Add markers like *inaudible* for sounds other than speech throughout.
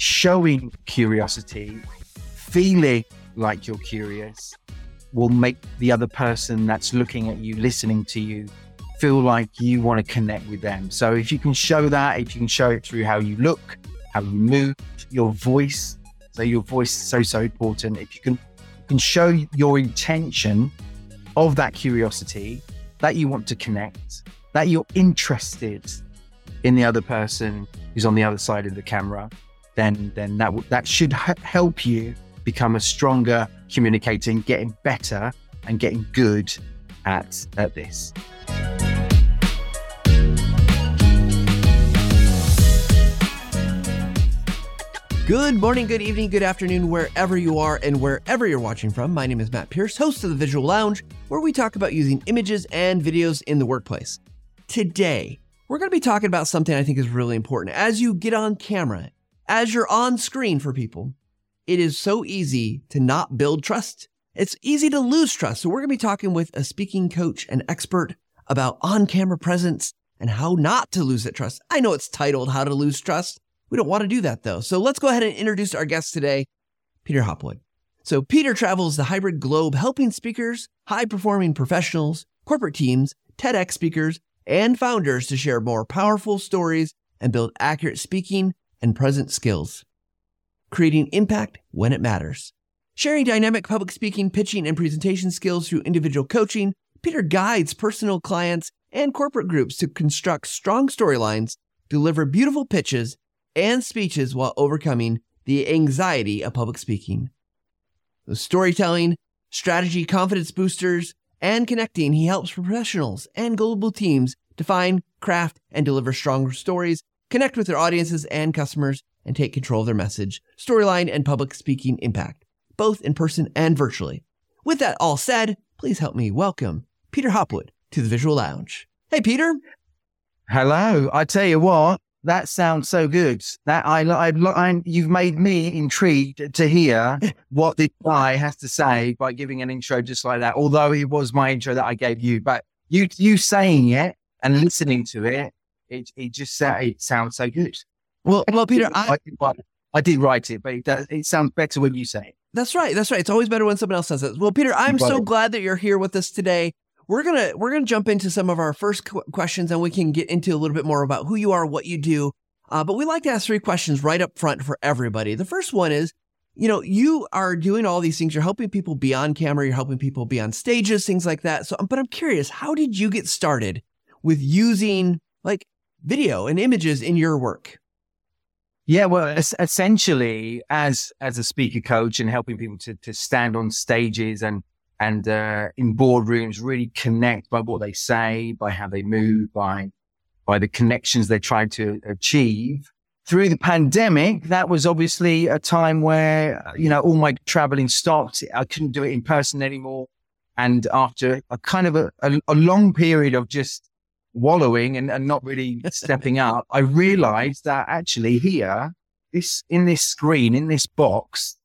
showing curiosity, feeling like you're curious, will make the other person that's looking at you, listening to you, feel like you want to connect with them. So if you can show that, if you can show it through how you look, how you move, your voice. So your voice is so so important. If you can can show your intention of that curiosity, that you want to connect, that you're interested in the other person who's on the other side of the camera, then then that that should help you become a stronger communicator, getting better and getting good at at this. Good morning, good evening, good afternoon, wherever you are and wherever you're watching from. My name is Matt Pierce, host of the Visual Lounge, where we talk about using images and videos in the workplace. Today, we're going to be talking about something I think is really important. As you get on camera, as you're on screen for people, it is so easy to not build trust. It's easy to lose trust. So, we're going to be talking with a speaking coach and expert about on camera presence and how not to lose that trust. I know it's titled How to Lose Trust, we don't want to do that though. So let's go ahead and introduce our guest today, Peter Hopwood. So Peter travels the hybrid globe helping speakers, high performing professionals, corporate teams, TEDx speakers, and founders to share more powerful stories and build accurate speaking and present skills. Creating impact when it matters. Sharing dynamic public speaking, pitching, and presentation skills through individual coaching, Peter guides personal clients and corporate groups to construct strong storylines, deliver beautiful pitches, and speeches while overcoming the anxiety of public speaking. The storytelling, strategy, confidence boosters, and connecting, he helps professionals and global teams define, craft, and deliver stronger stories, connect with their audiences and customers, and take control of their message, storyline, and public speaking impact, both in person and virtually. With that all said, please help me welcome Peter Hopwood to the Visual Lounge. Hey, Peter. Hello. I tell you what, that sounds so good. That I, I, I, you've made me intrigued to hear *laughs* what this guy has to say by giving an intro just like that. Although it was my intro that I gave you, but you, you saying it and listening to it, it, it just it sounds so good. Well, well, Peter, I, I, I did write it, but it, does, it sounds better when you say it. That's right. That's right. It's always better when someone else says it. Well, Peter, I'm so glad that you're here with us today we're gonna we're gonna jump into some of our first qu- questions, and we can get into a little bit more about who you are, what you do. Uh, but we like to ask three questions right up front for everybody. The first one is, you know, you are doing all these things. You're helping people be on camera. You're helping people be on stages, things like that. So, but I'm curious, how did you get started with using like video and images in your work? Yeah, well, essentially, as as a speaker coach and helping people to to stand on stages and and uh, in boardrooms really connect by what they say, by how they move, by by the connections they try to achieve. Through the pandemic, that was obviously a time where you know all my traveling stopped. I couldn't do it in person anymore, and after a kind of a, a, a long period of just wallowing and, and not really *laughs* stepping up, I realized that actually here, this in this screen, in this box,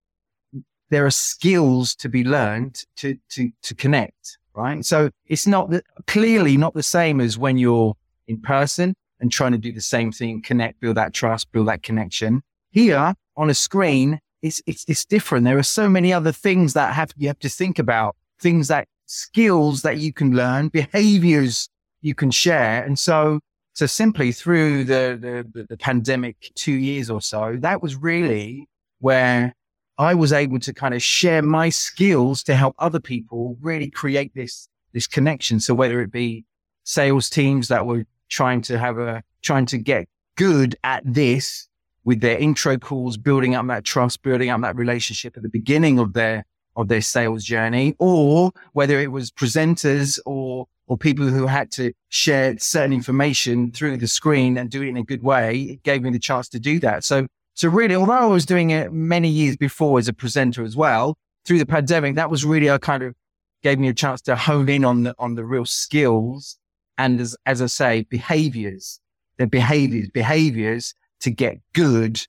there are skills to be learned to, to, to connect, right? So it's not the, clearly not the same as when you're in person and trying to do the same thing, connect, build that trust, build that connection. Here on a screen, it's, it's, it's different. There are so many other things that have, you have to think about, things that skills that you can learn, behaviors you can share. And so, so simply through the, the, the pandemic two years or so, that was really where I was able to kind of share my skills to help other people really create this, this connection. So whether it be sales teams that were trying to have a, trying to get good at this with their intro calls, building up that trust, building up that relationship at the beginning of their, of their sales journey, or whether it was presenters or, or people who had to share certain information through the screen and do it in a good way, it gave me the chance to do that. So so really, although I was doing it many years before as a presenter as well, through the pandemic, that was really a kind of gave me a chance to hone in on the on the real skills and as as I say, behaviors, the behaviors, behaviors to get good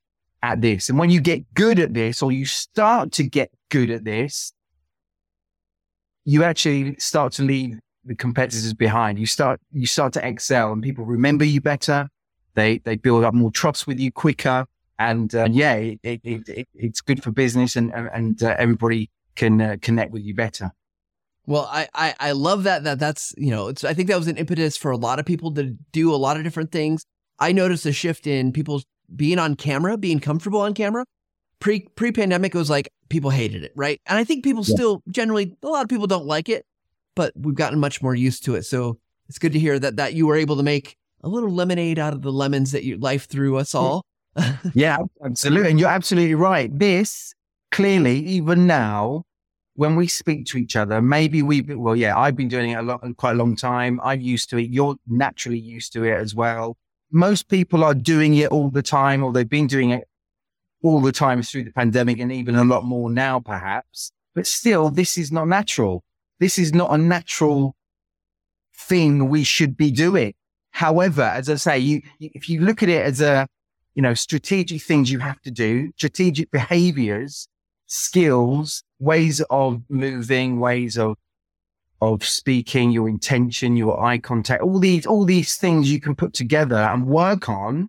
at this. And when you get good at this, or you start to get good at this, you actually start to leave the competitors behind. You start you start to excel, and people remember you better. They they build up more trust with you quicker And uh, yeah, it, it, it, it's good for business and, and uh, everybody can uh, connect with you better. Well, I, I, I love that, that that's, you know, I think that was an impetus for a lot of people to do a lot of different things. I noticed a shift in people being on camera, being comfortable on camera. Pre pre pandemic, it was like people hated it, right? And I think people yeah. still generally, a lot of people don't like it, but we've gotten much more used to it. So it's good to hear that that you were able to make a little lemonade out of the lemons that your life threw us mm. all. *laughs* yeah, absolutely. And you're absolutely right. This clearly, even now, when we speak to each other, maybe we, well, yeah, I've been doing it a lot, quite a long time. I'm used to it. You're naturally used to it as well. Most people are doing it all the time, or they've been doing it all the time through the pandemic and even a lot more now, perhaps. But still, this is not natural. This is not a natural thing we should be doing. However, as I say, you, if you look at it as a, you know, strategic things you have to do, strategic behaviors, skills, ways of moving, ways of, of speaking, your intention, your eye contact, all these, all these things you can put together and work on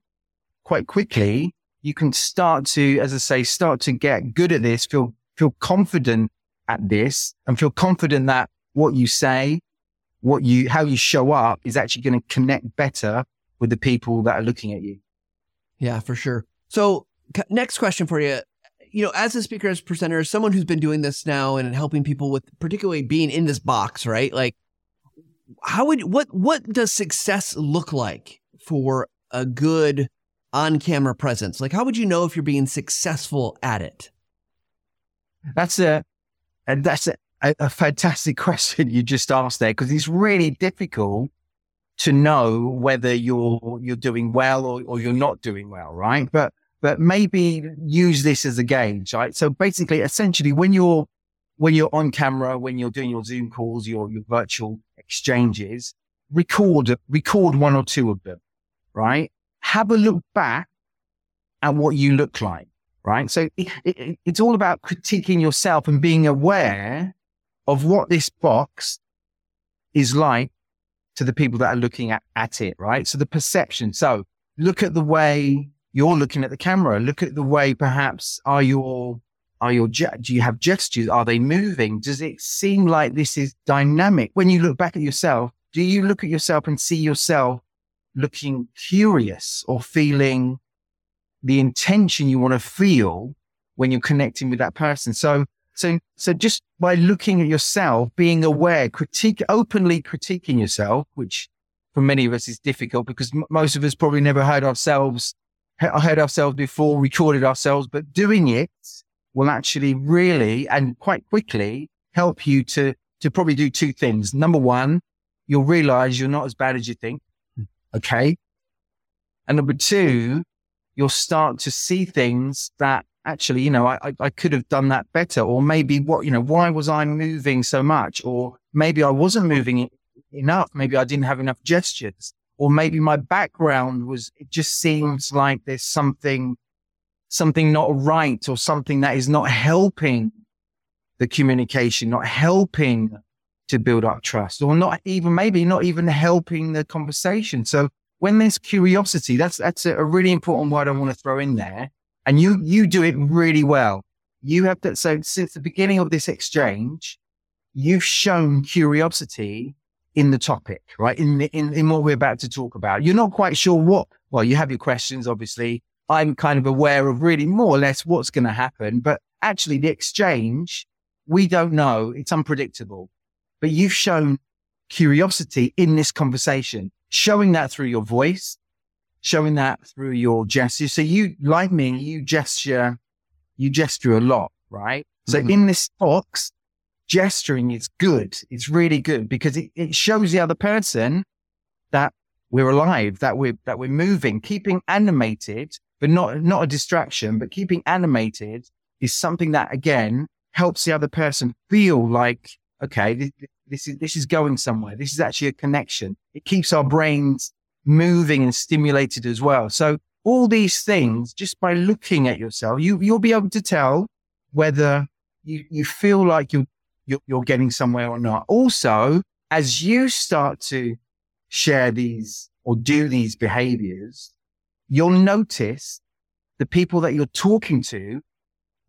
quite quickly. You can start to, as I say, start to get good at this, feel, feel confident at this and feel confident that what you say, what you, how you show up is actually going to connect better with the people that are looking at you. Yeah, for sure. So next question for you. You know, as a speaker, as a presenter, as someone who's been doing this now and helping people with particularly being in this box, right? Like how would, what, what does success look like for a good on camera presence? Like, how would you know if you're being successful at it? That's a, and that's a, a, fantastic *laughs* question you just asked there because it's really difficult to know whether you're you're doing well or, or you're not doing well, right? But but maybe use this as a gauge, right? So basically, essentially, when you're when you're on camera, when you're doing your Zoom calls, your your virtual exchanges, record record one or two of them, right? Have a look back at what you look like, right? So it, it, it's all about critiquing yourself and being aware of what this box is like to the people that are looking at, at it, right? So the perception. So look at the way you're looking at the camera. Look at the way perhaps are your, are your, do you have gestures? Are they moving? Does it seem like this is dynamic? When you look back at yourself, do you look at yourself and see yourself looking curious or feeling the intention you want to feel when you're connecting with that person? So so, so just by looking at yourself, being aware, critique, openly critiquing yourself, which for many of us is difficult because m- most of us probably never heard ourselves, heard ourselves before, recorded ourselves, but doing it will actually really and quite quickly help you to, to probably do two things. Number one, you'll realize you're not as bad as you think. Hmm. Okay. And number two, you'll start to see things that actually, you know, I, I could have done that better. Or maybe what, you know, why was I moving so much? Or maybe I wasn't moving enough. Maybe I didn't have enough gestures. Or maybe my background was, it just seems like there's something, something not right or something that is not helping the communication, not helping to build up trust or not even, maybe not even helping the conversation. So when there's curiosity, that's, that's a really important word I want to throw in there and you, you do it really well. You have that. So since the beginning of this exchange, you've shown curiosity in the topic, right? In, in, in what we're about to talk about. You're not quite sure what, well, you have your questions, obviously. I'm kind of aware of really more or less what's going to happen, but actually the exchange, we don't know. It's unpredictable, but you've shown curiosity in this conversation, showing that through your voice, showing that through your gesture. So you, like me, you gesture, you gesture a lot, right? So mm-hmm. in this box, gesturing is good. It's really good because it, it shows the other person that we're alive, that we're, that we're moving, keeping animated, but not, not a distraction, but keeping animated is something that again helps the other person feel like, okay, this, is, this is going somewhere. This is actually a connection. It keeps our brains moving and stimulated as well. So all these things, just by looking at yourself, you, you'll be able to tell whether you, you feel like you're, you're, you're getting somewhere or not. Also, as you start to share these or do these behaviors, you'll notice the people that you're talking to,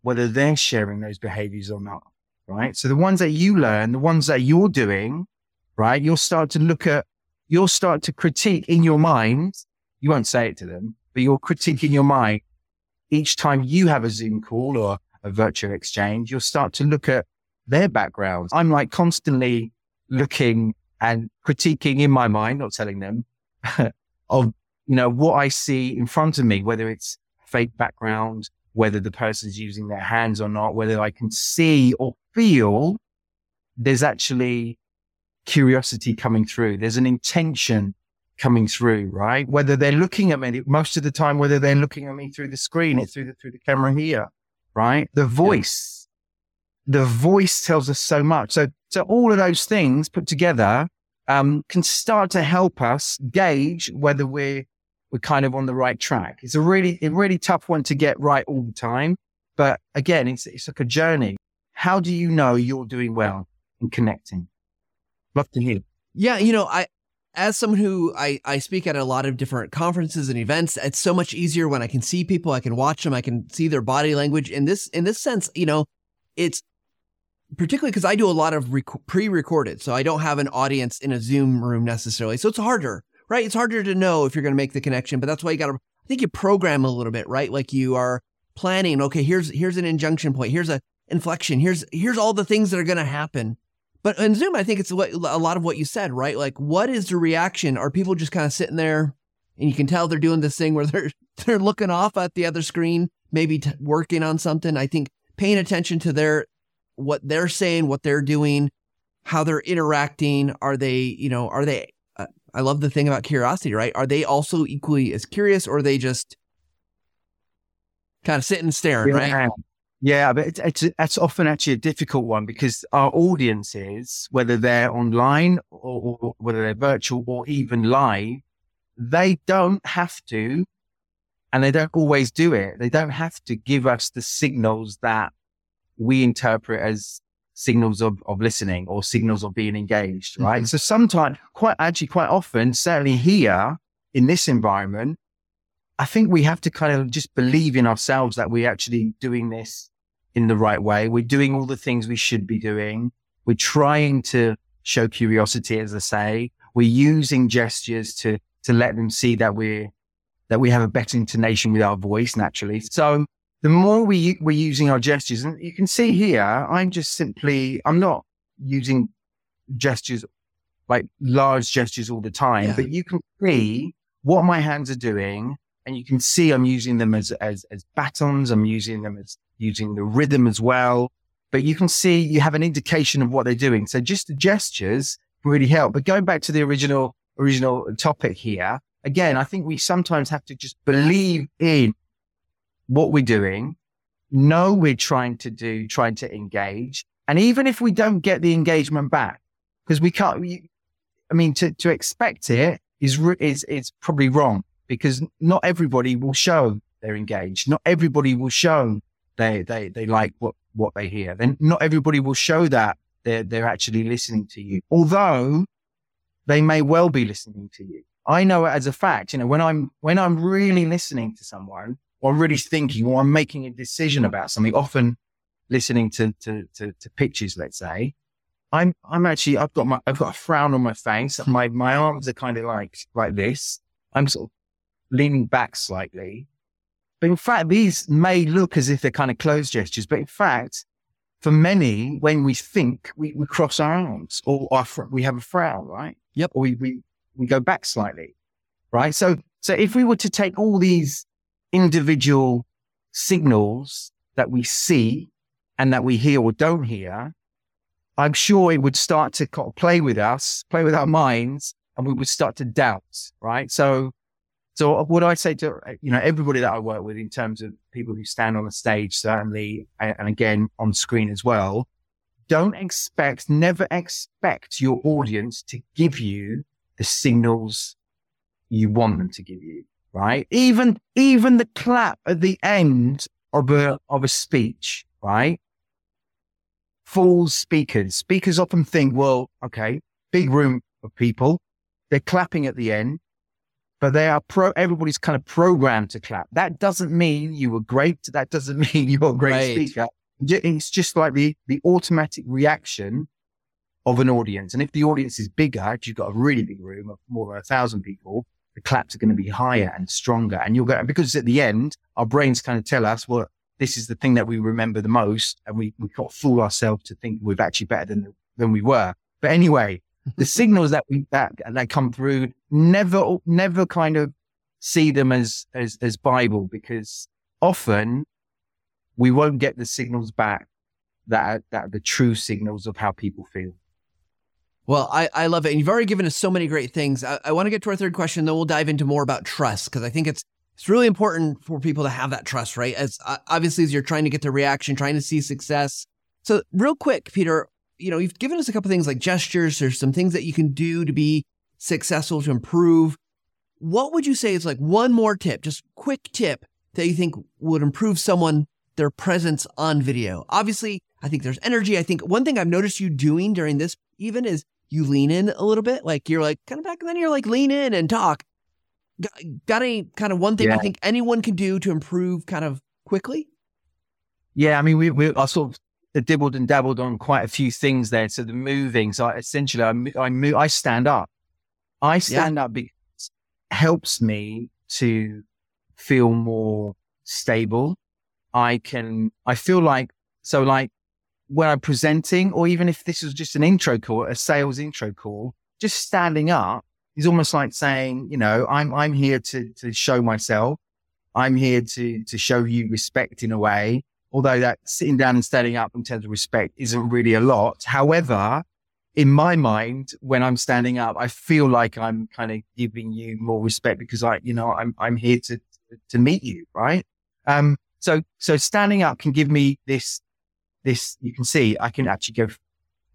whether they're sharing those behaviors or not. Right. So the ones that you learn, the ones that you're doing, right, you'll start to look at, you'll start to critique in your mind. You won't say it to them, but you'll critique in your mind each time you have a Zoom call or a virtual exchange, you'll start to look at their backgrounds. I'm like constantly looking and critiquing in my mind, not telling them *laughs* of, you know, what I see in front of me, whether it's fake background, whether the person's using their hands or not, whether I can see or feel there's actually curiosity coming through. There's an intention coming through, right? Whether they're looking at me most of the time, whether they're looking at me through the screen, it's through the, through the camera here, right? The voice, yeah. the voice tells us so much. So, so all of those things put together, um, can start to help us gauge whether we're, we're kind of on the right track. It's a really, a really tough one to get right all the time. But again, it's, it's like a journey. How do you know you're doing well in connecting? Love to hear. Yeah, you know, I as someone who I, I speak at a lot of different conferences and events, it's so much easier when I can see people, I can watch them, I can see their body language. In this in this sense, you know, it's particularly because I do a lot of rec- pre-recorded, so I don't have an audience in a Zoom room necessarily. So it's harder, right? It's harder to know if you're going to make the connection, but that's why you got to. I think you program a little bit, right? Like you are planning. Okay, here's here's an injunction point. Here's a inflection. Here's here's all the things that are going to happen but in Zoom, I think it's what, a lot of what you said, right? Like, what is the reaction? Are people just kind of sitting there and you can tell they're doing this thing where they're *laughs* they're looking off at the other screen, maybe t- working on something? I think paying attention to their what they're saying, what they're doing, how they're interacting. Are they, you know, are they? Uh, I love the thing about curiosity, right? Are they also equally as curious, or are they just kind of sitting staring, right? Yeah, but it's, it's, it's often actually a difficult one because our audiences, whether they're online or, or whether they're virtual or even live, they don't have to, and they don't always do it. They don't have to give us the signals that we interpret as signals of, of listening or signals of being engaged, right? Mm-hmm. So sometimes, quite actually, quite often, certainly here in this environment, I think we have to kind of just believe in ourselves that we're actually doing this in the right way. We're doing all the things we should be doing. We're trying to show curiosity, as I say. We're using gestures to, to let them see that we're, that we have a better intonation with our voice naturally. So the more we, we're using our gestures, and you can see here, I'm just simply, I'm not using gestures like large gestures all the time, yeah. but you can see what my hands are doing and you can see I'm using them as, as, as batons. I'm using them as using the rhythm as well. But you can see you have an indication of what they're doing. So just the gestures really help. But going back to the original, original topic here, again, I think we sometimes have to just believe in what we're doing, know we're trying to do, trying to engage. And even if we don't get the engagement back, because we can't, we, I mean, to, to expect it is, is, is probably wrong because not everybody will show they're engaged. Not everybody will show they, they, they like what, what they hear. Then not everybody will show that they're, they're actually listening to you, although they may well be listening to you. I know it as a fact, you know, when I'm, when I'm really listening to someone or really thinking or I'm making a decision about something, often listening to, to, to, to pitches, let's say, I'm, I'm actually, I've got my, I've got a frown on my face. My, my arms are kind of like, like this. I'm sort of leaning back slightly. But in fact, these may look as if they're kind of closed gestures, but in fact, for many, when we think, we, we cross our arms or our, we have a frown, right? Yep. Or we, we, we go back slightly, right? So, so if we were to take all these individual signals that we see and that we hear or don't hear, I'm sure it would start to play with us, play with our minds, and we would start to doubt, right? So so uh, what I say to, uh, you know, everybody that I work with in terms of people who stand on a stage, certainly, and again on screen as well, don't expect, never expect your audience to give you the signals you want them to give you, right? Even, even the clap at the end of a, of a speech, right? Fools speakers. Speakers often think, well, okay, big room of people. They're clapping at the end but they are pro, everybody's kind of programmed to clap. That doesn't mean you were great. That doesn't *laughs* mean you're a great right. speaker. It's just like the, the automatic reaction of an audience. And if the audience is bigger, if you've got a really big room of more than a thousand people, the claps are going to be higher and stronger. And you're going, because at the end, our brains kind of tell us, well, this is the thing that we remember the most. And we, we can't fool ourselves to think we're actually better than, than we were. But anyway, the signals that we, that, that come through never, never kind of see them as, as, as Bible because often we won't get the signals back that that are the true signals of how people feel. Well, I, I love it. And you've already given us so many great things. I, I want to get to our third question, then we'll dive into more about trust because I think it's it's really important for people to have that trust, right? As uh, obviously as you're trying to get the reaction, trying to see success. So, real quick, Peter, you know, you've given us a couple things like gestures There's some things that you can do to be successful to improve. What would you say is like one more tip, just quick tip that you think would improve someone their presence on video? Obviously, I think there's energy. I think one thing I've noticed you doing during this even is you lean in a little bit. Like you're like kind of back, and then you're like lean in and talk. Got, any kind of one thing yeah. I think anyone can do to improve kind of quickly? Yeah, I mean, we we I dibbled and dabbled on quite a few things there. So the moving, so I, essentially, I I move, I stand up. I stand yeah. up because it helps me to feel more stable. I can, I feel like, so like when I'm presenting, or even if this was just an intro call, a sales intro call, just standing up is almost like saying, you know, I'm I'm here to to show myself. I'm here to to show you respect in a way. Although that sitting down and standing up in terms of respect isn't really a lot. However, in my mind, when I'm standing up, I feel like I'm kind of giving you more respect because I, you know, I'm I'm here to to meet you, right? Um, so so standing up can give me this this, you can see I can actually go,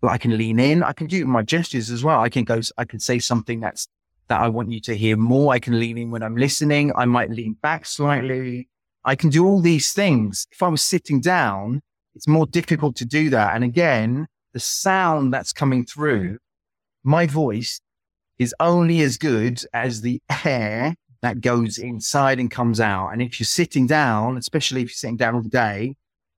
I can lean in. I can do my gestures as well. I can go, I can say something that's, that I want you to hear more. I can lean in when I'm listening. I might lean back slightly. I can do all these things. If I was sitting down, it's more difficult to do that. And again, the sound that's coming through, my voice is only as good as the air that goes inside and comes out. And if you're sitting down, especially if you're sitting down all day,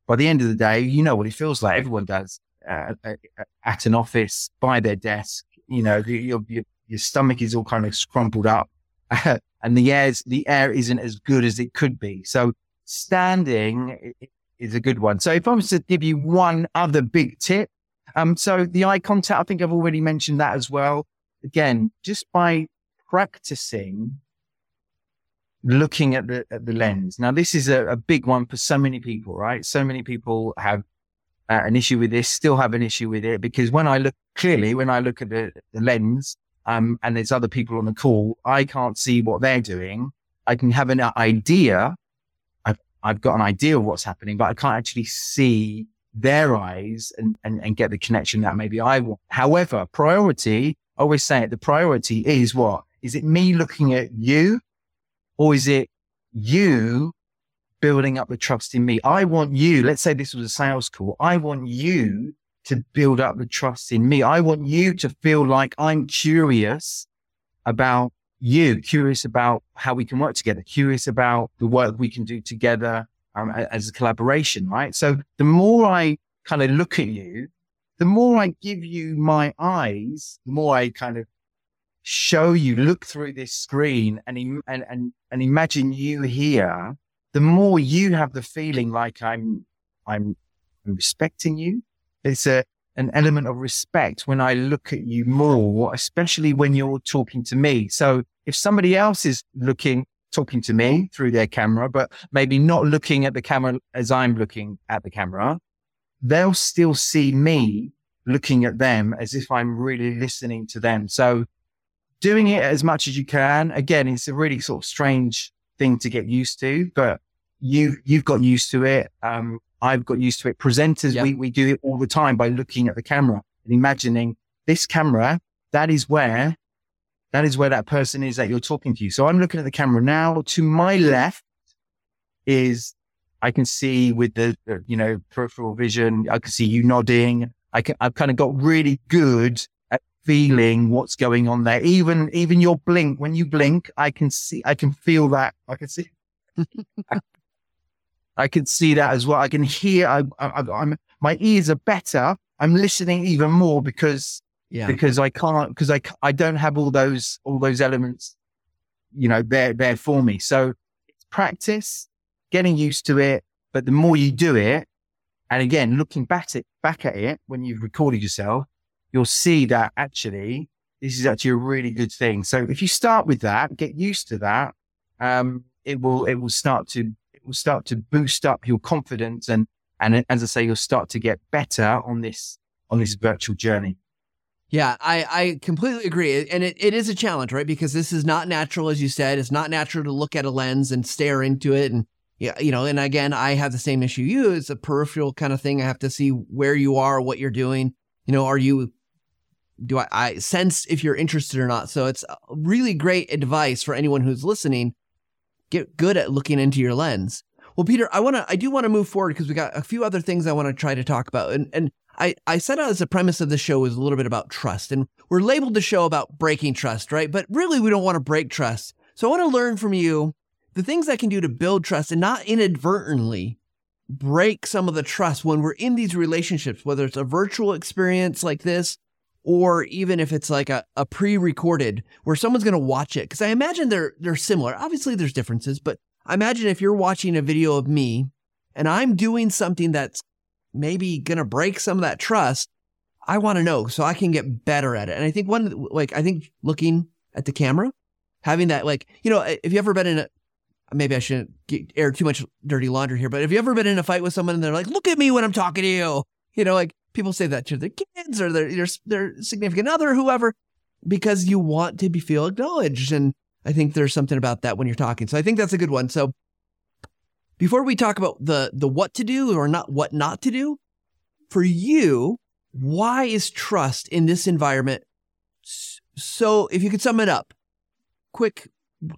by the end of the day, you know what it feels like. Everyone does uh, uh, uh, at an office by their desk. You know, your, your, your stomach is all kind of scrumpled up *laughs* and the air's, the air isn't as good as it could be. So standing is a good one. So if I was to give you one other big tip, um, so the eye contact, I think I've already mentioned that as well. Again, just by practicing looking at the at the lens. Now, this is a, a big one for so many people, right? So many people have uh, an issue with this, still have an issue with it because when I look clearly, when I look at the, the lens, um, and there's other people on the call, I can't see what they're doing. I can have an idea. I've, I've got an idea of what's happening, but I can't actually see their eyes and, and, and get the connection that maybe I want. However, priority, I always say it, the priority is what? Is it me looking at you or is it you building up the trust in me? I want you, let's say this was a sales call. I want you to build up the trust in me. I want you to feel like I'm curious about you, curious about how we can work together, curious about the work we can do together um, as a collaboration, right? So the more I kind of look at you, the more I give you my eyes, the more I kind of show you, look through this screen and, and, and, and imagine you here, the more you have the feeling like I'm, I'm, I'm respecting you. It's a, an element of respect when I look at you more, especially when you're talking to me. So if somebody else is looking, talking to me through their camera, but maybe not looking at the camera as I'm looking at the camera, they'll still see me looking at them as if I'm really listening to them. So doing it as much as you can. Again, it's a really sort of strange thing to get used to, but you you've got used to it. Um, I've got used to it. Presenters, yep. we we do it all the time by looking at the camera and imagining this camera. That is where that is where that person is that you're talking to. So I'm looking at the camera now. To my left is I can see with the, you know peripheral vision. I can see you nodding. I can, I've kind of got really good at feeling what's going on there. Even, even your blink, when you blink, I can see, I can feel that. I can see, *laughs* I, can see that as well. I can hear, I, I, I'm, my ears are better. I'm listening even more because, yeah. because I can't, because I, I don't have all those, all those elements, you know, there, there for me. So it's practice, getting used to it. But the more you do it, and again, looking back at, back at it when you've recorded yourself, you'll see that actually this is actually a really good thing. So if you start with that, get used to that, um, it will it will start to will start to boost up your confidence and and as I say, you'll start to get better on this on this virtual journey. Yeah, I, I completely agree. And it, it is a challenge, right? Because this is not natural, as you said. It's not natural to look at a lens and stare into it and yeah, you know, and again, I have the same issue you. It's a peripheral kind of thing. I have to see where you are, what you're doing. You know, are you do I, I sense if you're interested or not? So it's really great advice for anyone who's listening. Get good at looking into your lens. Well, Peter, I want to, I do want to move forward because we got a few other things I want to try to talk about. And, and I, I set out as the premise of the show is a little bit about trust and we're labeled the show about breaking trust, right? But really we don't want to break trust. So I want to learn from you the things I can do to build trust and not inadvertently break some of the trust when we're in these relationships, whether it's a virtual experience like this, or even if it's like a, a pre-recorded where someone's going to watch it. Cause I imagine they're, they're similar. Obviously there's differences, but I imagine if you're watching a video of me and I'm doing something that's maybe going to break some of that trust, I want to know so I can get better at it. And I think one, like, I think looking at the camera, having that, like, you know, if you ever been in a, maybe I shouldn't get, air too much dirty laundry here, but have you ever been in a fight with someone and they're like, look at me when I'm talking to you? You know, like people say that to their kids or their, their, their significant other, whoever, because you want to be feel acknowledged. And I think there's something about that when you're talking. So I think that's a good one. So before we talk about the, the what to do or not what not to do, for you, why is trust in this environment so if you could sum it up, quick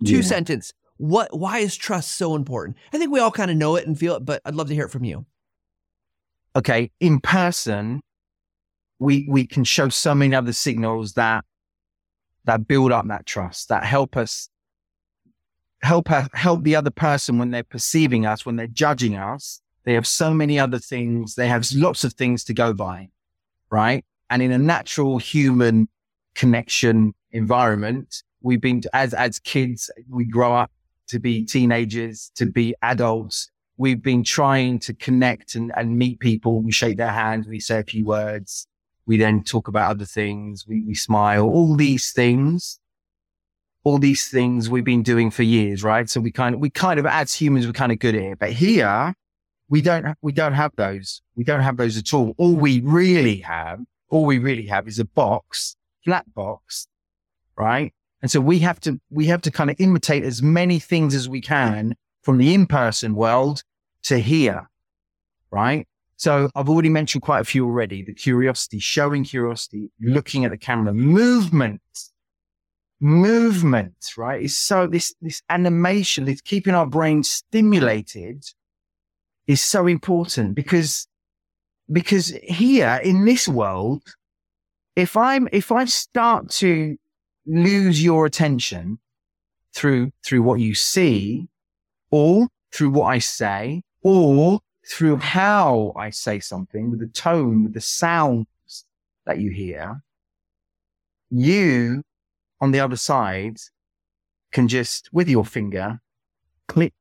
two yeah. sentence, what, why is trust so important? I think we all kind of know it and feel it, but I'd love to hear it from you. Okay. In person, we, we can show so many other signals that, that build up that trust, that help us help us, help the other person when they're perceiving us, when they're judging us. They have so many other things. They have lots of things to go by, right? And in a natural human connection environment, we've been as as kids, we grow up to be teenagers, to be adults. We've been trying to connect and, and meet people. We shake their hands. We say a few words. We then talk about other things. We, we smile, all these things, all these things we've been doing for years, right? So we kind of, we kind of, as humans, we're kind of good at it. But here, we don't, we don't have those. We don't have those at all. All we really have, all we really have is a box, flat box, right? And so we have to, we have to kind of imitate as many things as we can from the in-person world to here. Right. So I've already mentioned quite a few already. The curiosity, showing curiosity, looking at the camera, movement, movement, right? Is so this, this animation, this keeping our brain stimulated is so important because, because here in this world, if I'm, if I start to lose your attention through, through what you see or through what I say or through how I say something with the tone, with the sounds that you hear, you on the other side can just with your finger click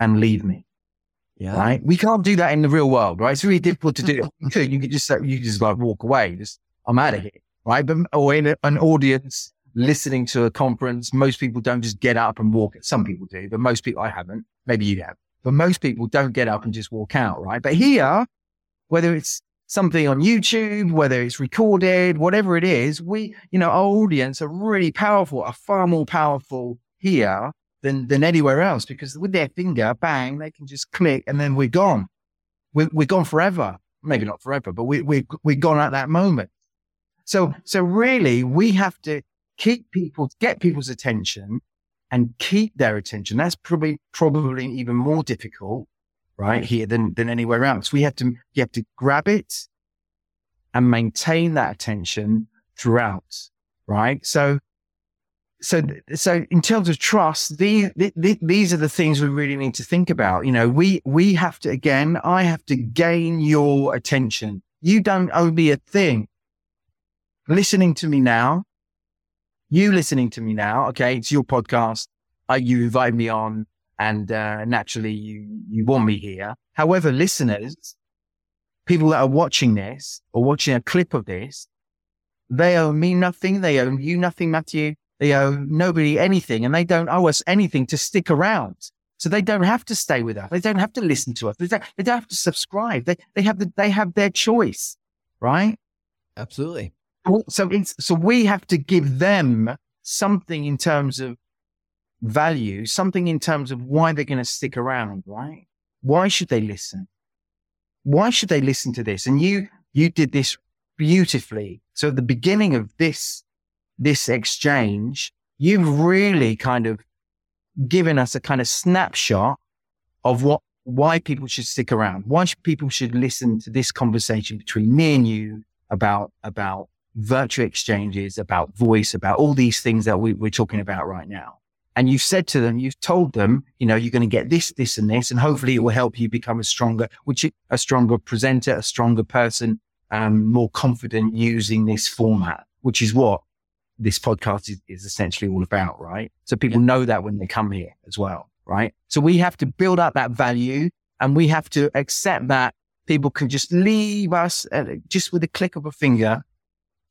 and leave me. Yeah. Right. We can't do that in the real world, right? It's really difficult to do. *laughs* you could, you could just, you could just like walk away. Just, I'm out of here. Right. But, or in a, an audience, listening to a conference, most people don't just get up and walk. Some people do, but most people, I haven't. Maybe you have, but most people don't get up and just walk out, right? But here, whether it's something on YouTube, whether it's recorded, whatever it is, we, you know, our audience are really powerful, are far more powerful here than, than anywhere else because with their finger, bang, they can just click and then we're gone. We're, we're gone forever. Maybe not forever, but we, we, we're gone at that moment. So, so really we have to keep people, get people's attention and keep their attention. That's probably, probably even more difficult right here than, than anywhere else. We have to, you have to grab it and maintain that attention throughout, right? So, so, so in terms of trust, these, these are the things we really need to think about. You know, we, we have to, again, I have to gain your attention. You don't owe me a thing. Listening to me now, you listening to me now. Okay. It's your podcast. Uh, you invite me on and, uh, naturally you, you want me here. However, listeners, people that are watching this or watching a clip of this, they owe me nothing. They owe you nothing, Matthew. They owe nobody anything and they don't owe us anything to stick around. So they don't have to stay with us. They don't have to listen to us. They don't, they don't have to subscribe. They, they have the, they have their choice, right? Absolutely. So it's, so we have to give them something in terms of value, something in terms of why they're going to stick around, right? Why should they listen? Why should they listen to this? And you, you did this beautifully. So at the beginning of this, this exchange, you've really kind of given us a kind of snapshot of what, why people should stick around, why people should listen to this conversation between me and you about, about virtual exchanges, about voice, about all these things that we, we're talking about right now and you've said to them, you've told them, you know, you're going to get this, this, and this, and hopefully it will help you become a stronger, which a stronger presenter, a stronger person, um, more confident using this format, which is what this podcast is, is essentially all about, right? So people yeah. know that when they come here as well, right? So we have to build up that value and we have to accept that people can just leave us uh, just with a click of a finger.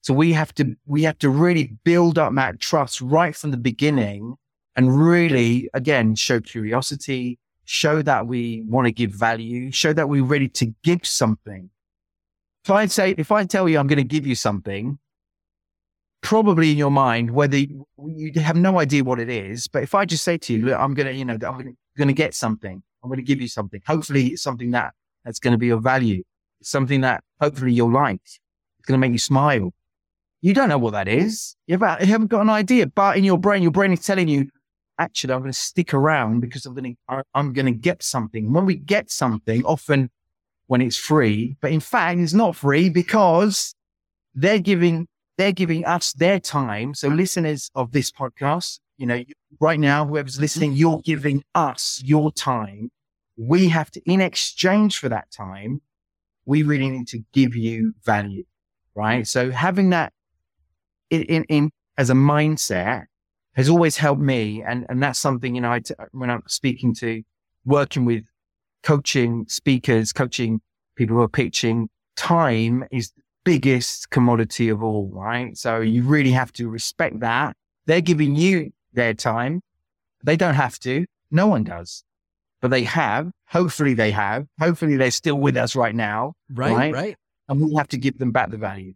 So we have to, we have to really build up that trust right from the beginning and really, again, show curiosity, show that we want to give value, show that we're ready to give something. If I say, if I tell you I'm going to give you something, probably in your mind, whether you, have no idea what it is, but if I just say to you, look, I'm going to, you know, I'm going to get something, I'm going to give you something. Hopefully it's something that that's going to be of value. Something that hopefully you'll like. It's going to make you smile. You don't know what that is. You haven't got an idea, but in your brain, your brain is telling you, actually, I'm going to stick around because I'm going to, I'm going to get something. When we get something, often when it's free, but in fact, it's not free because they're giving, they're giving us their time. So listeners of this podcast, you know, right now, whoever's mm-hmm. listening, you're giving us your time. We have to, in exchange for that time, we really need to give you value, right? So having that in, in, as a mindset has always helped me. And, and that's something, you know, I t- when I'm speaking to working with coaching speakers, coaching people who are pitching, time is the biggest commodity of all, right? So you really have to respect that. They're giving you their time. They don't have to. No one does, but they have. Hopefully they have. Hopefully they're still with us right now. Right. Right. right. And we have to give them back the value.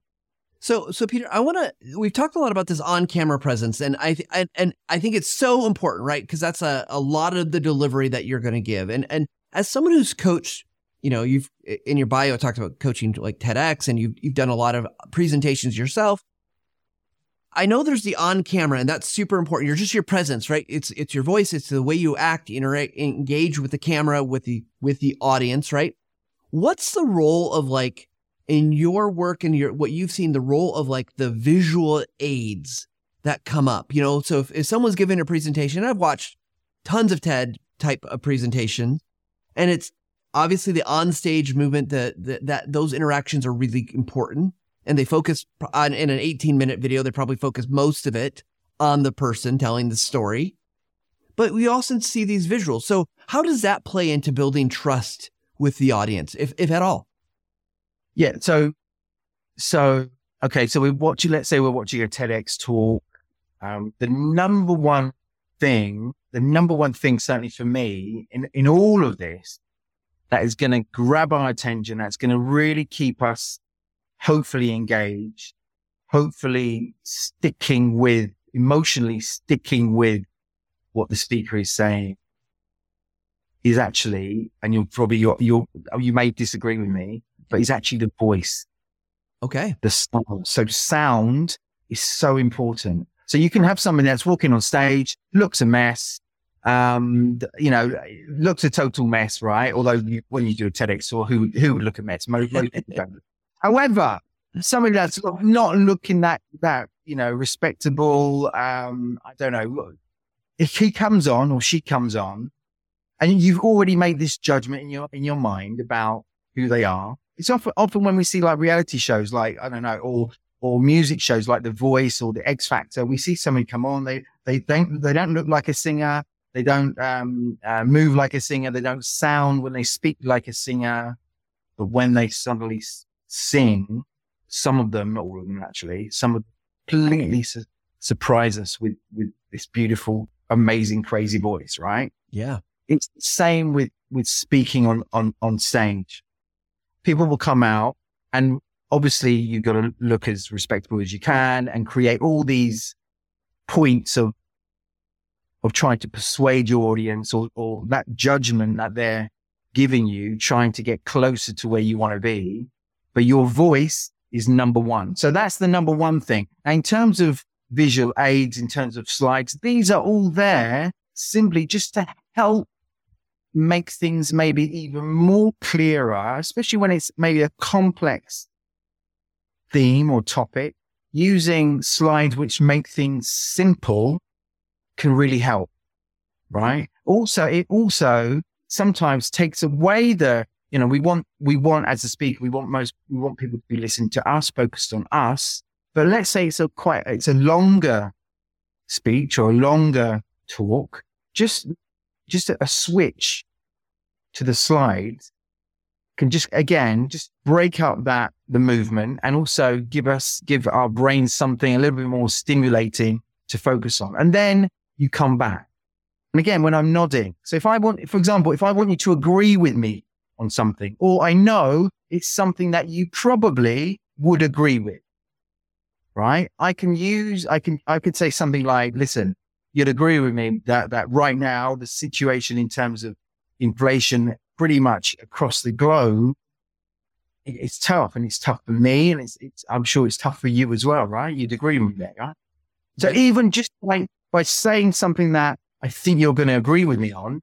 So, so Peter, I want to. We've talked a lot about this on-camera presence, and I, th- I and I think it's so important, right? Because that's a, a lot of the delivery that you're going to give. And and as someone who's coached, you know, you've in your bio talked about coaching like TEDx, and you've you've done a lot of presentations yourself. I know there's the on-camera, and that's super important. You're just your presence, right? It's it's your voice, it's the way you act, interact, engage with the camera, with the with the audience, right? What's the role of like in your work and your what you've seen the role of like the visual aids that come up you know? So if, if someone's giving a presentation i've watched tons of ted type of presentation and it's obviously the on-stage movement that, that that those interactions are really important and they focus on in an 18 minute video they probably focus most of it on the person telling the story. But we also see these visuals. So how does that play into building trust with the audience if if at all yeah. So, so, okay. So we're watching, let's say we're watching a TEDx talk. Um, the number one thing, the number one thing, certainly for me in, in all of this, that is going to grab our attention, that's going to really keep us hopefully engaged, hopefully sticking with, emotionally sticking with what the speaker is saying is actually, and you'll probably, you'll, you'll, you may disagree with me, but it's actually the voice. Okay. The sound. So sound is so important. So you can have somebody that's walking on stage, looks a mess, um, you know, looks a total mess, right? Although you, when you do a TEDx or who, who would look a mess? Most, most people *laughs* don't. However, somebody that's not looking that that you know respectable. Um, I don't know if he comes on or she comes on, and you've already made this judgment in your in your mind about who they are. It's often often when we see like reality shows, like I don't know, or or music shows like The Voice or The X Factor, we see somebody come on. They they don't they don't look like a singer. They don't um, uh, move like a singer. They don't sound when they speak like a singer. But when they suddenly sing, some of them, not all of them actually, some of them completely su- surprise us with with this beautiful, amazing, crazy voice. Right? Yeah. It's the same with with speaking on on on stage. People will come out and obviously you've got to look as respectable as you can and create all these points of of trying to persuade your audience or, or that judgment that they're giving you, trying to get closer to where you want to be. But your voice is number one. So that's the number one thing. In terms of visual aids, in terms of slides, these are all there simply just to help make things maybe even more clearer, especially when it's maybe a complex theme or topic. Using slides which make things simple can really help, right? Also, it also sometimes takes away the, you know, we want, we want as a speaker, we want most, we want people to be listening to us, focused on us. But let's say it's a quite, it's a longer speech or a longer talk, just, just a, a switch to the slides can just, again, just break up that, the movement and also give us, give our brains something a little bit more stimulating to focus on. And then you come back. And again, when I'm nodding, so if I want, for example, if I want you to agree with me on something, or I know it's something that you probably would agree with, right? I can use, I can, I could say something like, listen, you'd agree with me that, that right now, the situation in terms of inflation pretty much across the globe, it's tough and it's tough for me. And it's, it's, I'm sure it's tough for you as well, right? You'd agree with me, right? So even just like by saying something that I think you're going to agree with me on,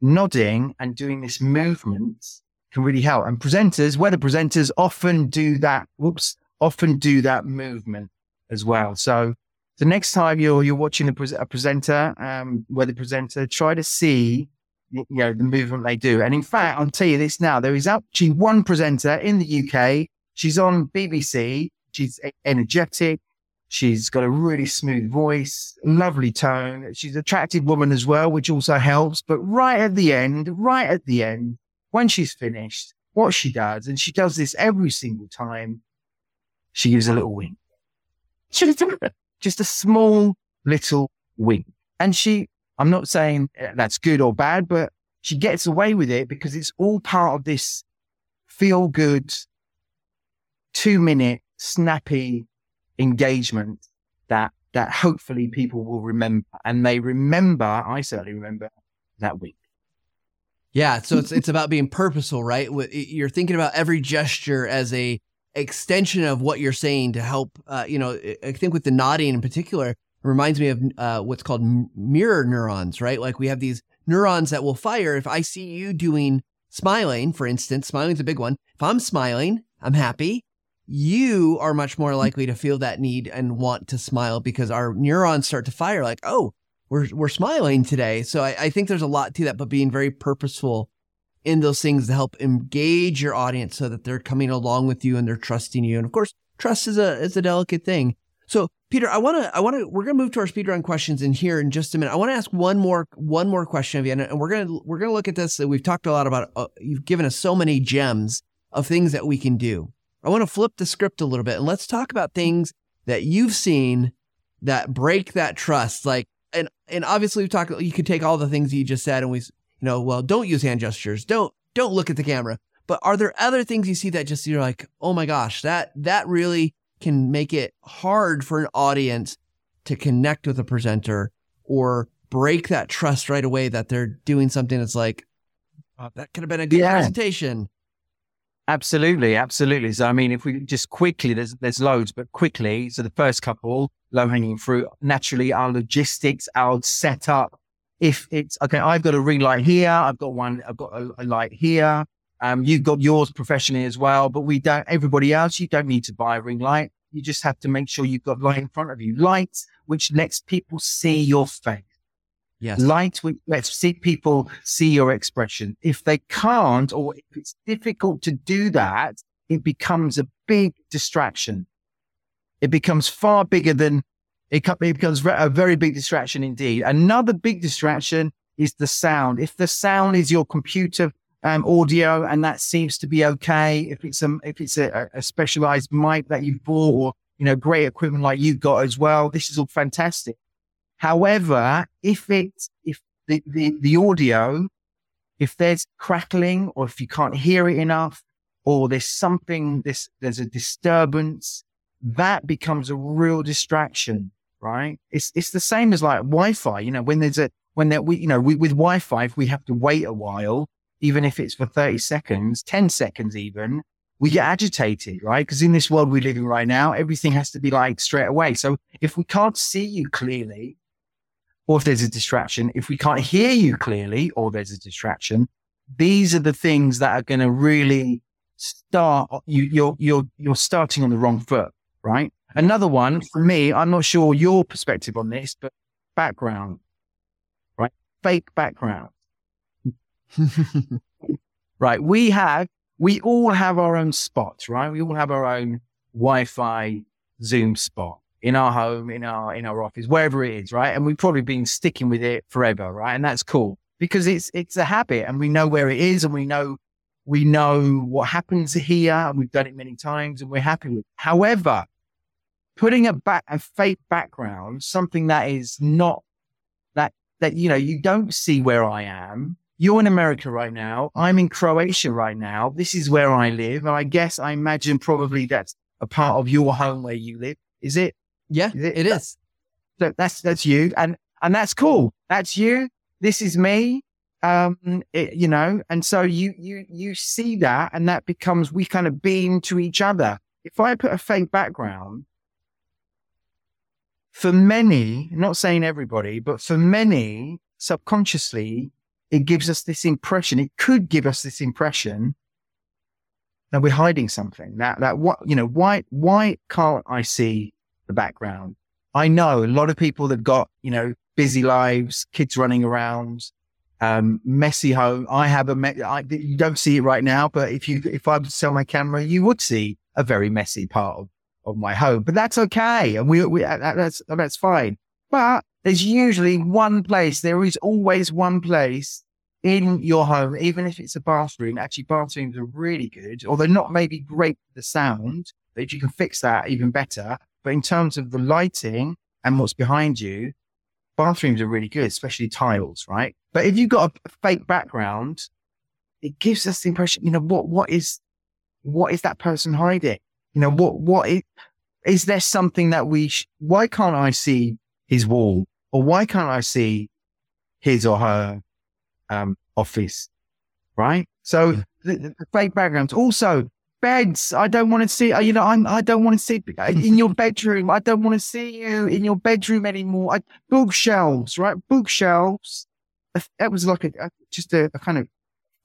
nodding and doing this movement can really help. And presenters, weather presenters often do that. Whoops, often do that movement as well. So the next time you're, you're watching a, a presenter, um, weather presenter, try to see, you know, the movement they do. And in fact, I'll tell you this now, there is actually one presenter in the UK. She's on BBC. She's energetic. She's got a really smooth voice, lovely tone. She's an attractive woman as well, which also helps. But right at the end, right at the end, when she's finished, what she does, and she does this every single time, she gives a little wink. *laughs* *laughs* Just a small little wink. And she, I'm not saying eh, that's good or bad, but she gets away with it because it's all part of this feel good, two minute, snappy engagement that that hopefully people will remember. And they remember i certainly remember that week yeah so it's it's about being purposeful right? You're thinking about every gesture as a extension of what you're saying to help uh, you know i think with the nodding in particular reminds me of uh, what's called mirror neurons right? Like we have these neurons that will fire. If i see you doing smiling for instance Smiling's a big one. If i'm smiling i'm happy. You are much more likely to feel that need and want to smile because our neurons start to fire like, oh, we're, we're smiling today. So I, I think there's a lot to that, but being very purposeful in those things to help engage your audience so that they're coming along with you and they're trusting you. And of course, trust is a, is a delicate thing. So Peter, I want to, I want to, we're going to move to our speedrun questions in here in just a minute. I want to ask one more, one more question of you. And we're going to, we're going to look at this. We've talked a lot about, uh, you've given us so many gems of things that we can do. I want to flip the script a little bit and let's talk about things that you've seen that break that trust. Like, and, and obviously we talked. you could take all the things you just said and we, you know, well, don't use hand gestures. Don't, don't look at the camera. But are there other things you see that just you're like, oh my gosh, that, that really can make it hard for an audience to connect with a presenter or break that trust right away that they're doing something that's like, oh, that could have been a good yeah. presentation. Absolutely, absolutely. So, I mean, if we just quickly, there's there's loads, but quickly. So, the first couple, low hanging fruit. Naturally, our logistics, our setup. If it's okay, I've got a ring light here. I've got one. I've got a, a light here. Um, you've got yours professionally as well, but we don't, everybody else, you don't need to buy a ring light. You just have to make sure you've got light in front of you. Light, which lets people see your face. Yes. Light, which lets see people see your expression. If they can't, or if it's difficult to do that, it becomes a big distraction. It becomes far bigger than it, it becomes a very big distraction indeed. Another big distraction is the sound. If the sound is your computer um, audio and that seems to be okay, if it's a if it's a, a specialized mic that you bought or you know great equipment like you've got as well, this is all fantastic. However, if it if the, the, the audio, if there's crackling or if you can't hear it enough, or there's something this there's a disturbance, that becomes a real distraction, right? It's it's the same as like Wi-Fi. You know, when there's a when that we you know we, with Wi-Fi, if we have to wait a while, even if it's for 30 seconds, 10 seconds even, we get agitated, right? Because in this world we live in right now, everything has to be like straight away. So if we can't see you clearly, or if there's a distraction, if we can't hear you clearly, or there's a distraction, these are the things that are going to really start you. You're you're you're starting on the wrong foot, right? Another one for me, I'm not sure your perspective on this, but background, right? Fake background. *laughs* right. We have, we all have our own spots, right? We all have our own Wi-Fi Zoom spot in our home, in our, in our office, wherever it is, right? And we've probably been sticking with it forever, right? And that's cool because it's, it's a habit and we know where it is and we know, we know what happens here. And we've done it many times and we're happy with it. However, putting a back, a fake background, something that is not that, that, you know, you don't see where I am you're in America right now. I'm in Croatia right now. This is where I live. And I guess I imagine probably that's a part of your home where you live. Is it? Yeah, is it, it is. So that's, that's you. And, and that's cool. That's you. This is me. Um, it, you know, and so you, you, you see that and that becomes, we kind of beam to each other. If I put a fake background, for many, not saying everybody, but for many subconsciously, it gives us this impression. It could give us this impression that we're hiding something. That that what you know why why can't I see the background? I know a lot of people that got you know busy lives, kids running around, um, messy home. I have a me- I, you don't see it right now, but if you if I would sell my camera, you would see a very messy part of, of my home. But that's okay, and we, we that's that's fine. But there's usually one place. There is always one place in your home, even if it's a bathroom. Actually, bathrooms are really good, although not maybe great for the sound. But if you can fix that, even better. But in terms of the lighting and what's behind you, bathrooms are really good, especially tiles, right? But if you've got a fake background, it gives us the impression, you know, what what is what is that person hiding? You know, what what is is there something that we? Sh- why can't I see his wall? or why can't I see his or her um, office? Right. So yeah. the, the, fake backgrounds. Also, beds. I don't want to see. You know, I'm. I don't want to see in your *laughs* bedroom. I don't want to see you in your bedroom anymore. I, bookshelves. Right. Bookshelves. That was like a, a just a, a kind of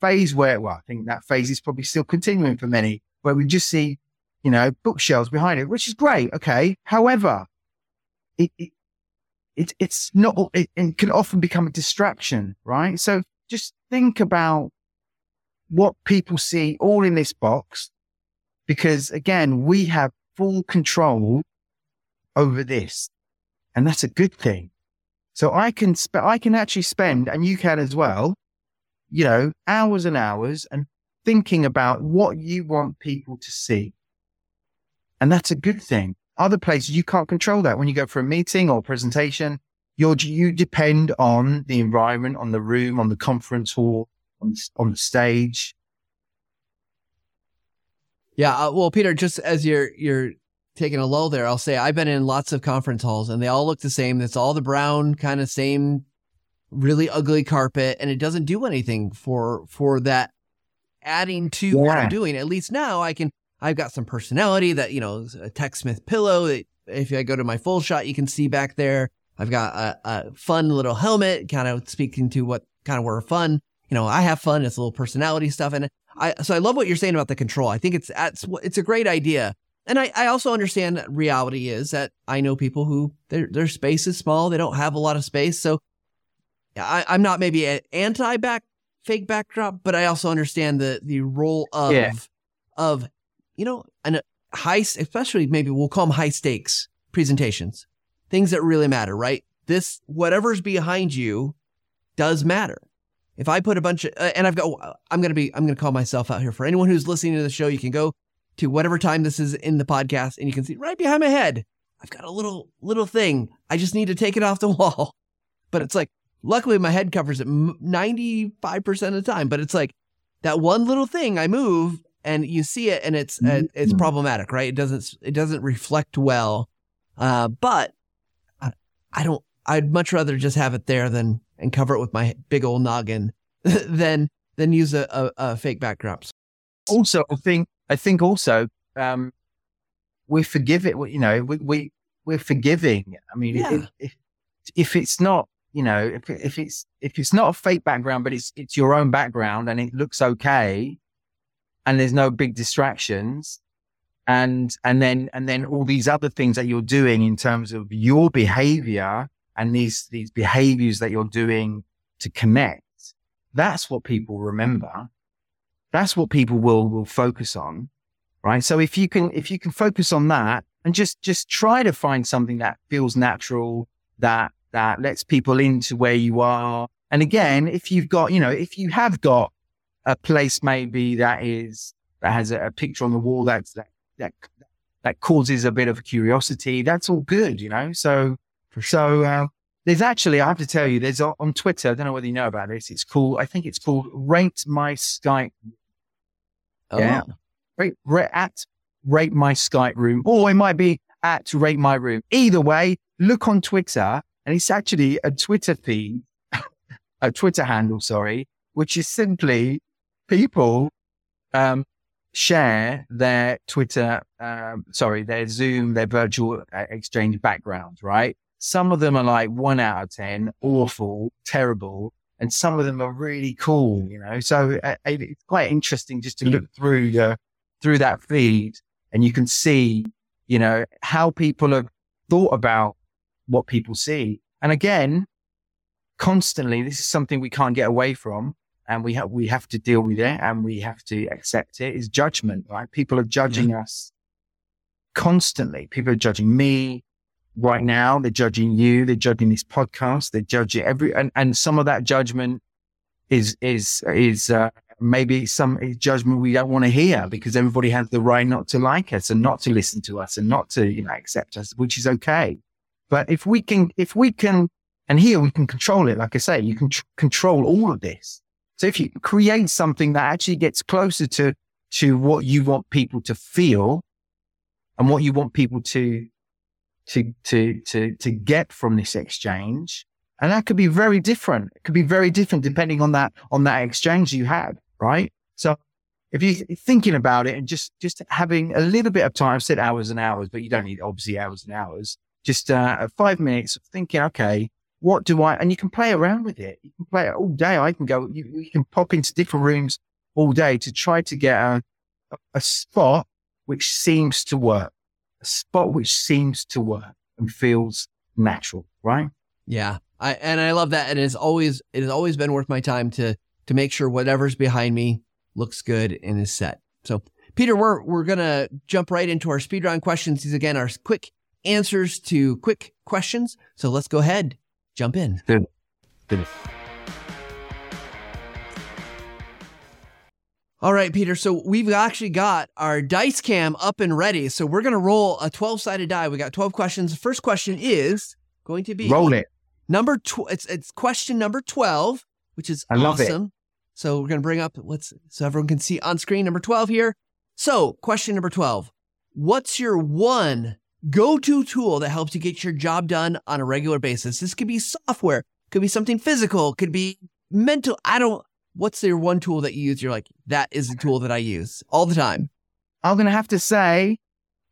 phase where. Well, I think that phase is probably still continuing for many, where we just see, you know, bookshelves behind it, which is great. Okay. However, it, it, it, it's not, it, it can often become a distraction, right? So just think about what people see all in this box, because again, we have full control over this. And that's a good thing. So I can sp- I can actually spend, and you can as well, you know, hours and hours and thinking about what you want people to see. And that's a good thing. Other places you can't control that. When you go for a meeting or a presentation, you you depend on the environment, on the room, on the conference hall, on the, on the stage. Yeah, uh, well, Peter, just as you're you're taking a lull there, I'll say I've been in lots of conference halls, and they all look the same. It's all the brown kind of same, really ugly carpet, and it doesn't do anything for for that adding to yeah. what I'm doing. At least now I can I've got some personality that, you know, a TechSmith pillow that if I go to my full shot, you can see back there. I've got a, a fun little helmet kind of speaking to what kind of were fun. You know, I have fun. It's a little personality stuff. And I so I love what you're saying about the control. I think it's it's it's a great idea. And I, I also understand that reality is that I know people who their their space is small, they don't have a lot of space. So I, I'm not maybe an anti back fake backdrop, but I also understand the the role of Yeah. of you know and high especially maybe we'll call them high stakes presentations, things that really matter, right? This whatever's behind you does matter. If I put a bunch of uh, and I've got I'm gonna be I'm gonna call myself out here for anyone who's listening to the show. You can go to whatever time this is in the podcast, and you can see right behind my head. I've got a little little thing. I just need to take it off the *laughs* wall. But it's like, luckily my head covers it ninety five percent of the time. But it's like that one little thing I move, and you see it, and it's uh, it's Mhm. problematic, right? It doesn't it doesn't reflect well. Uh, but I, I don't. I'd much rather just have it there than and cover it with my big old noggin *laughs* than than use a, a, a fake backdrop. also I think I think also um we forgive it you know we, we we're forgiving I mean Yeah. if, if if it's not you know if if it's if it's not a fake background but it's it's your own background and it looks okay and there's no big distractions. And and then and then all these other things that you're doing in terms of your behavior and these these behaviors that you're doing to connect that's what people remember. That's what people will will focus on right? So if you can if you can focus on that and just just try to find something that feels natural that that lets people into where you are. And again if you've got you know if you have got a place maybe that is that has a, a picture on the wall that's that that that causes a bit of curiosity that's all good you know so so uh, there's actually i have to tell you there's on on twitter i don't know whether you know about this it's called i think it's called rate my skype Yeah. rate, rate at rate my Skype room, or it might be at rate my room. Either way, look on Twitter, and it's actually a Twitter feed, *laughs* a Twitter handle, sorry, which is simply people um, share their Twitter, um, sorry, their Zoom, their virtual uh, exchange backgrounds, right? Some of them are like one out of 10, awful, terrible. And some of them are really cool, you know? So uh, it's quite interesting just to look through the, through that feed and you can see, you know, how people have thought about what people see. And again, constantly, this is something we can't get away from and we have, we have to deal with it and we have to accept it is judgment, right? People are judging us constantly. People are judging me right now. They're judging you. They're judging this podcast. They're judging every, and, and some of that judgment is, is, is, uh, maybe some judgment we don't want to hear because everybody has the right not to like us and not to listen to us and not to, you know, accept us, which is okay. But if we can, if we can, and here we can control it, like I say, you can tr- control all of this. So if you create something that actually gets closer to, to what you want people to feel and what you want people to, to, to, to, to get from this exchange. And that could be very different. It could be very different depending on that, on that exchange you had, right? So if you're thinking about it and just, just having a little bit of time, I've said hours and hours, but you don't need obviously hours and hours, just, uh, five minutes of thinking, okay, what do I, and you can play around with it. You can play it all day. I can go, you, you can pop into different rooms all day to try to get a, a spot which seems to work, a spot which seems to work and feels natural, right? Yeah. I and I love that. And it's always it has always been worth my time to to make sure whatever's behind me looks good and is set. So Peter, we're we're gonna jump right into our speed round questions. These again are quick answers to quick questions. So let's go ahead, jump in. All right, Peter. So we've actually got our dice cam up and ready. So we're gonna roll a 12-sided die. We got 12 questions. The first question is going to be Roll it. number tw- it's it's question number 12 which is I love it. awesome so we're going to bring up let's so everyone can see on screen number 12 here so question number 12 what's your one go-to tool that helps you get your job done on a regular basis this could be software could be something physical could be mental i don't what's your one tool that you use you're like that is the tool that i use all the time I'm going to have to say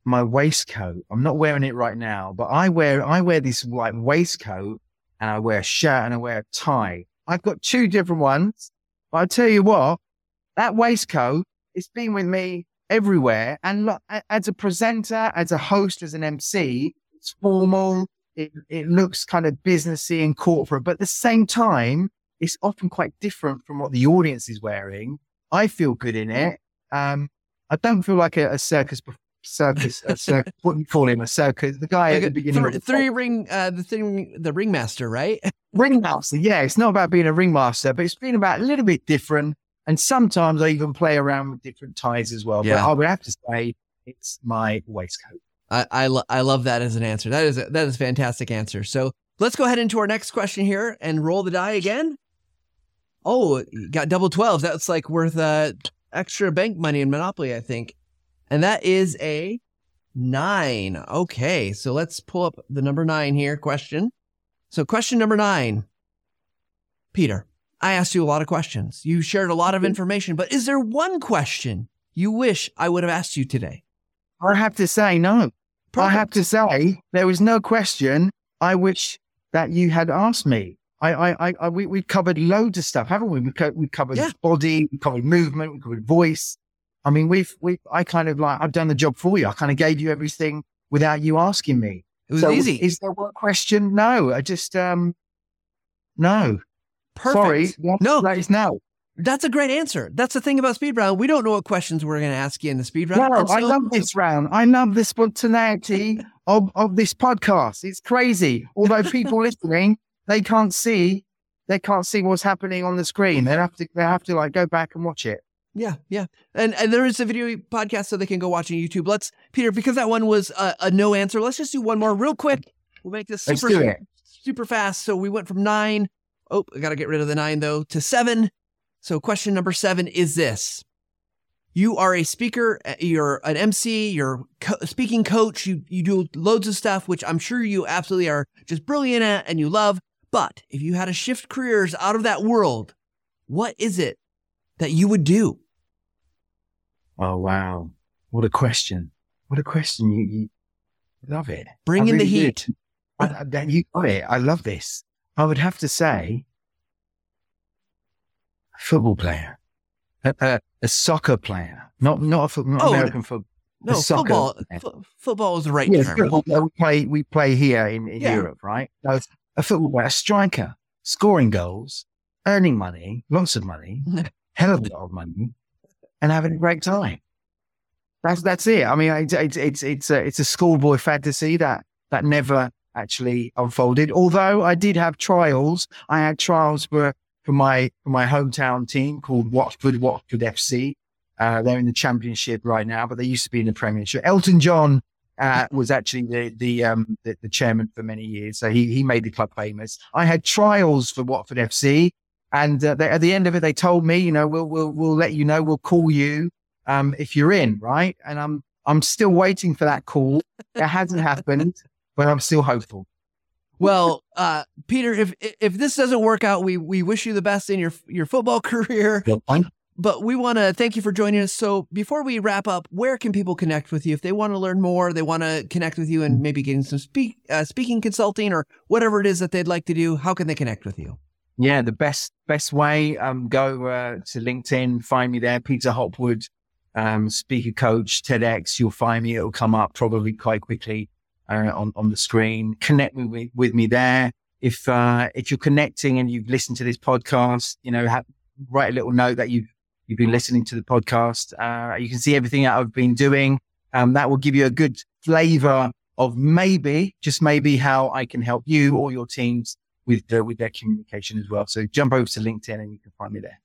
my waistcoat. I'm not wearing it right now, but I wear, I wear this like waistcoat and I wear a shirt and I wear a tie. I've got two different ones, but I tell you what, that waistcoat, it's been with me everywhere. And look, as a presenter, as a host, as an MC, it's formal. It, it looks kind of businessy and corporate, but at the same time, it's often quite different from what the audience is wearing. I feel good in it. Um, I don't feel like a, a circus circus, a circus. *laughs* what do you call him? A circus. The guy like at the beginning. Th- of the three ring, uh, the thing, the ringmaster, right? ringmaster. Yeah, it's not about being a ringmaster, but it's been about a little bit different. And sometimes I even play around with different ties as well. Yeah. But I would have to say it's my waistcoat. I I, lo- I love that as an answer. That is a, that is a fantastic answer. So let's go ahead into our next question here and roll the die again. Oh, got double 12. That's like worth uh, extra bank money in Monopoly, I think. And that is a nine. Okay. So let's pull up the number nine here question. So, question number nine Peter, I asked you a lot of questions. You shared a lot of information, but is there one question you wish I would have asked you today? I have to say, no. Perfect. I have to say, there was no question I wish that you had asked me. I, I, I, we, we've covered loads of stuff, haven't we? We, co- we covered yeah. body, we covered movement, we covered voice. I mean, we've, we, I kind of like, I've done the job for you. I kind of gave you everything without you asking me. It was so easy. Is there one question? No, I just, um, no. Perfect. Sorry. No. That is now. That's a great answer. That's the thing about speed round. We don't know what questions we're going to ask you in the speed round. No, so- I love this round. I love the spontaneity *laughs* of, of this podcast. It's crazy. Although people *laughs* listening, they can't see, they can't see what's happening on the screen. They have to, they have to like go back and watch it. Yeah, yeah, and and there is a video podcast so they can go watch on YouTube. Let's Peter because that one was a, a no answer. Let's just do one more real quick. We'll make this super super fast. So we went from nine. Oh, I got to get rid of the nine though to seven. So question number seven is this: You are a speaker. Uh, you're an MC. You're co- speaking coach. You you do loads of stuff, which I'm sure you absolutely are just brilliant at and you love. But if you had to shift careers out of that world, what is it that you would do? Oh, wow. What a question. What a question. You, you love it. Bring I in really the heat. I, I, you got it. I love this. I would have to say, a football player, a, a, a soccer player, not not, a not oh, American football. No, football. F- football is the right yeah, term. Football, we play we play here in, in yeah. Europe, right? So a football player, a striker, scoring goals, earning money, lots of money, *laughs* hell of a lot of money, and having a great time. That's that's it. I mean, it's it's it's it's a, it's a schoolboy fantasy that that never actually unfolded. Although I did have trials. I had trials for for my for my hometown team called Watford Watford FC. Uh, they're in the championship right now, but they used to be in the Premiership. Elton John uh, was actually the the, um, the, the chairman for many years, so he he made the club famous. I had trials for Watford FC, and uh, they, at the end of it, they told me, you know, we'll, we'll, we'll let you know, we'll call you, um, if you're in, right? And I'm, I'm still waiting for that call. It hasn't happened, but I'm still hopeful. Well, uh, Peter, if, if this doesn't work out, we, we wish you the best in your, your football *laughs* career. But we want to thank you for joining us. So before we wrap up, where can people connect with you if they want to learn more? They want to connect with you and maybe getting some speak, uh, speaking consulting or whatever it is that they'd like to do. How can they connect with you? Yeah, the best best way, um, go uh, to LinkedIn, find me there, Peter Hopwood, um, speaker coach, TEDx. You'll find me. It'll come up probably quite quickly uh, on on the screen. Connect with with me there. If uh, if you're connecting and you've listened to this podcast, you know, have, write a little note that you've you've been listening to the podcast. Uh, you can see everything that I've been doing. Um, that will give you a good flavor of maybe, just maybe, how I can help you or your teams with the, with their communication as well. So jump over to LinkedIn and you can find me there.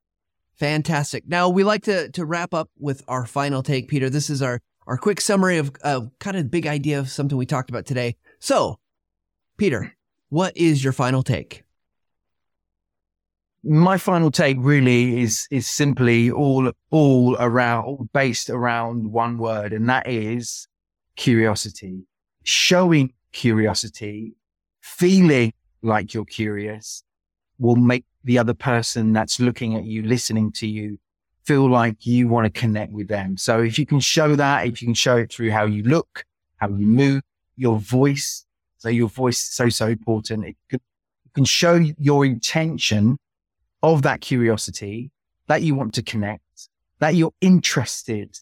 Fantastic. Now we like to to wrap up with our final take, Peter. This is our our quick summary of kind of big idea of something we talked about today. So, Peter, what is your final take? My final take really is is simply all all around based around one word, and that is curiosity. Showing curiosity, feeling like you're curious will make the other person that's looking at you, listening to you, feel like you want to connect with them. So if you can show that, if you can show it through how you look, how you move, your voice. So your voice is so, so important. It can, it can show your intention of that curiosity that you want to connect that you're interested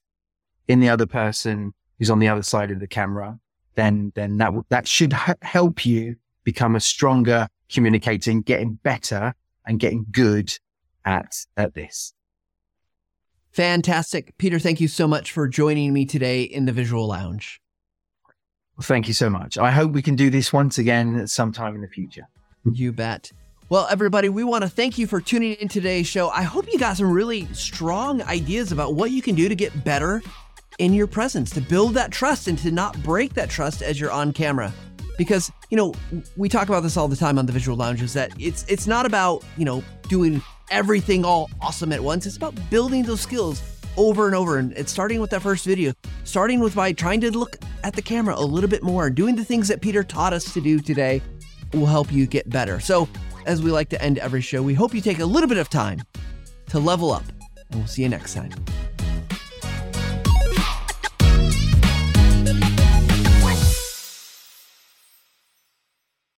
in the other person who's on the other side of the camera, then, then that, that should h- help you become a stronger communicator and getting better and getting good at, at this. Fantastic. Peter, thank you so much for joining me today in the Visual Lounge. Well, thank you so much. I hope we can do this once again sometime in the future. You bet. Well, everybody, we want to thank you for tuning in today's show. I hope you got some really strong ideas about what you can do to get better in your presence, to build that trust and to not break that trust as you're on camera. Because, you know, we talk about this all the time on the Visual Lounge is that it's it's not about, you know, doing everything all awesome at once. It's about building those skills over and over and it's starting with that first video, starting with by trying to look at the camera a little bit more, and doing the things that Peter taught us to do today will help you get better. So, as we like to end every show, we hope you take a little bit of time to level up, and we'll see you next time.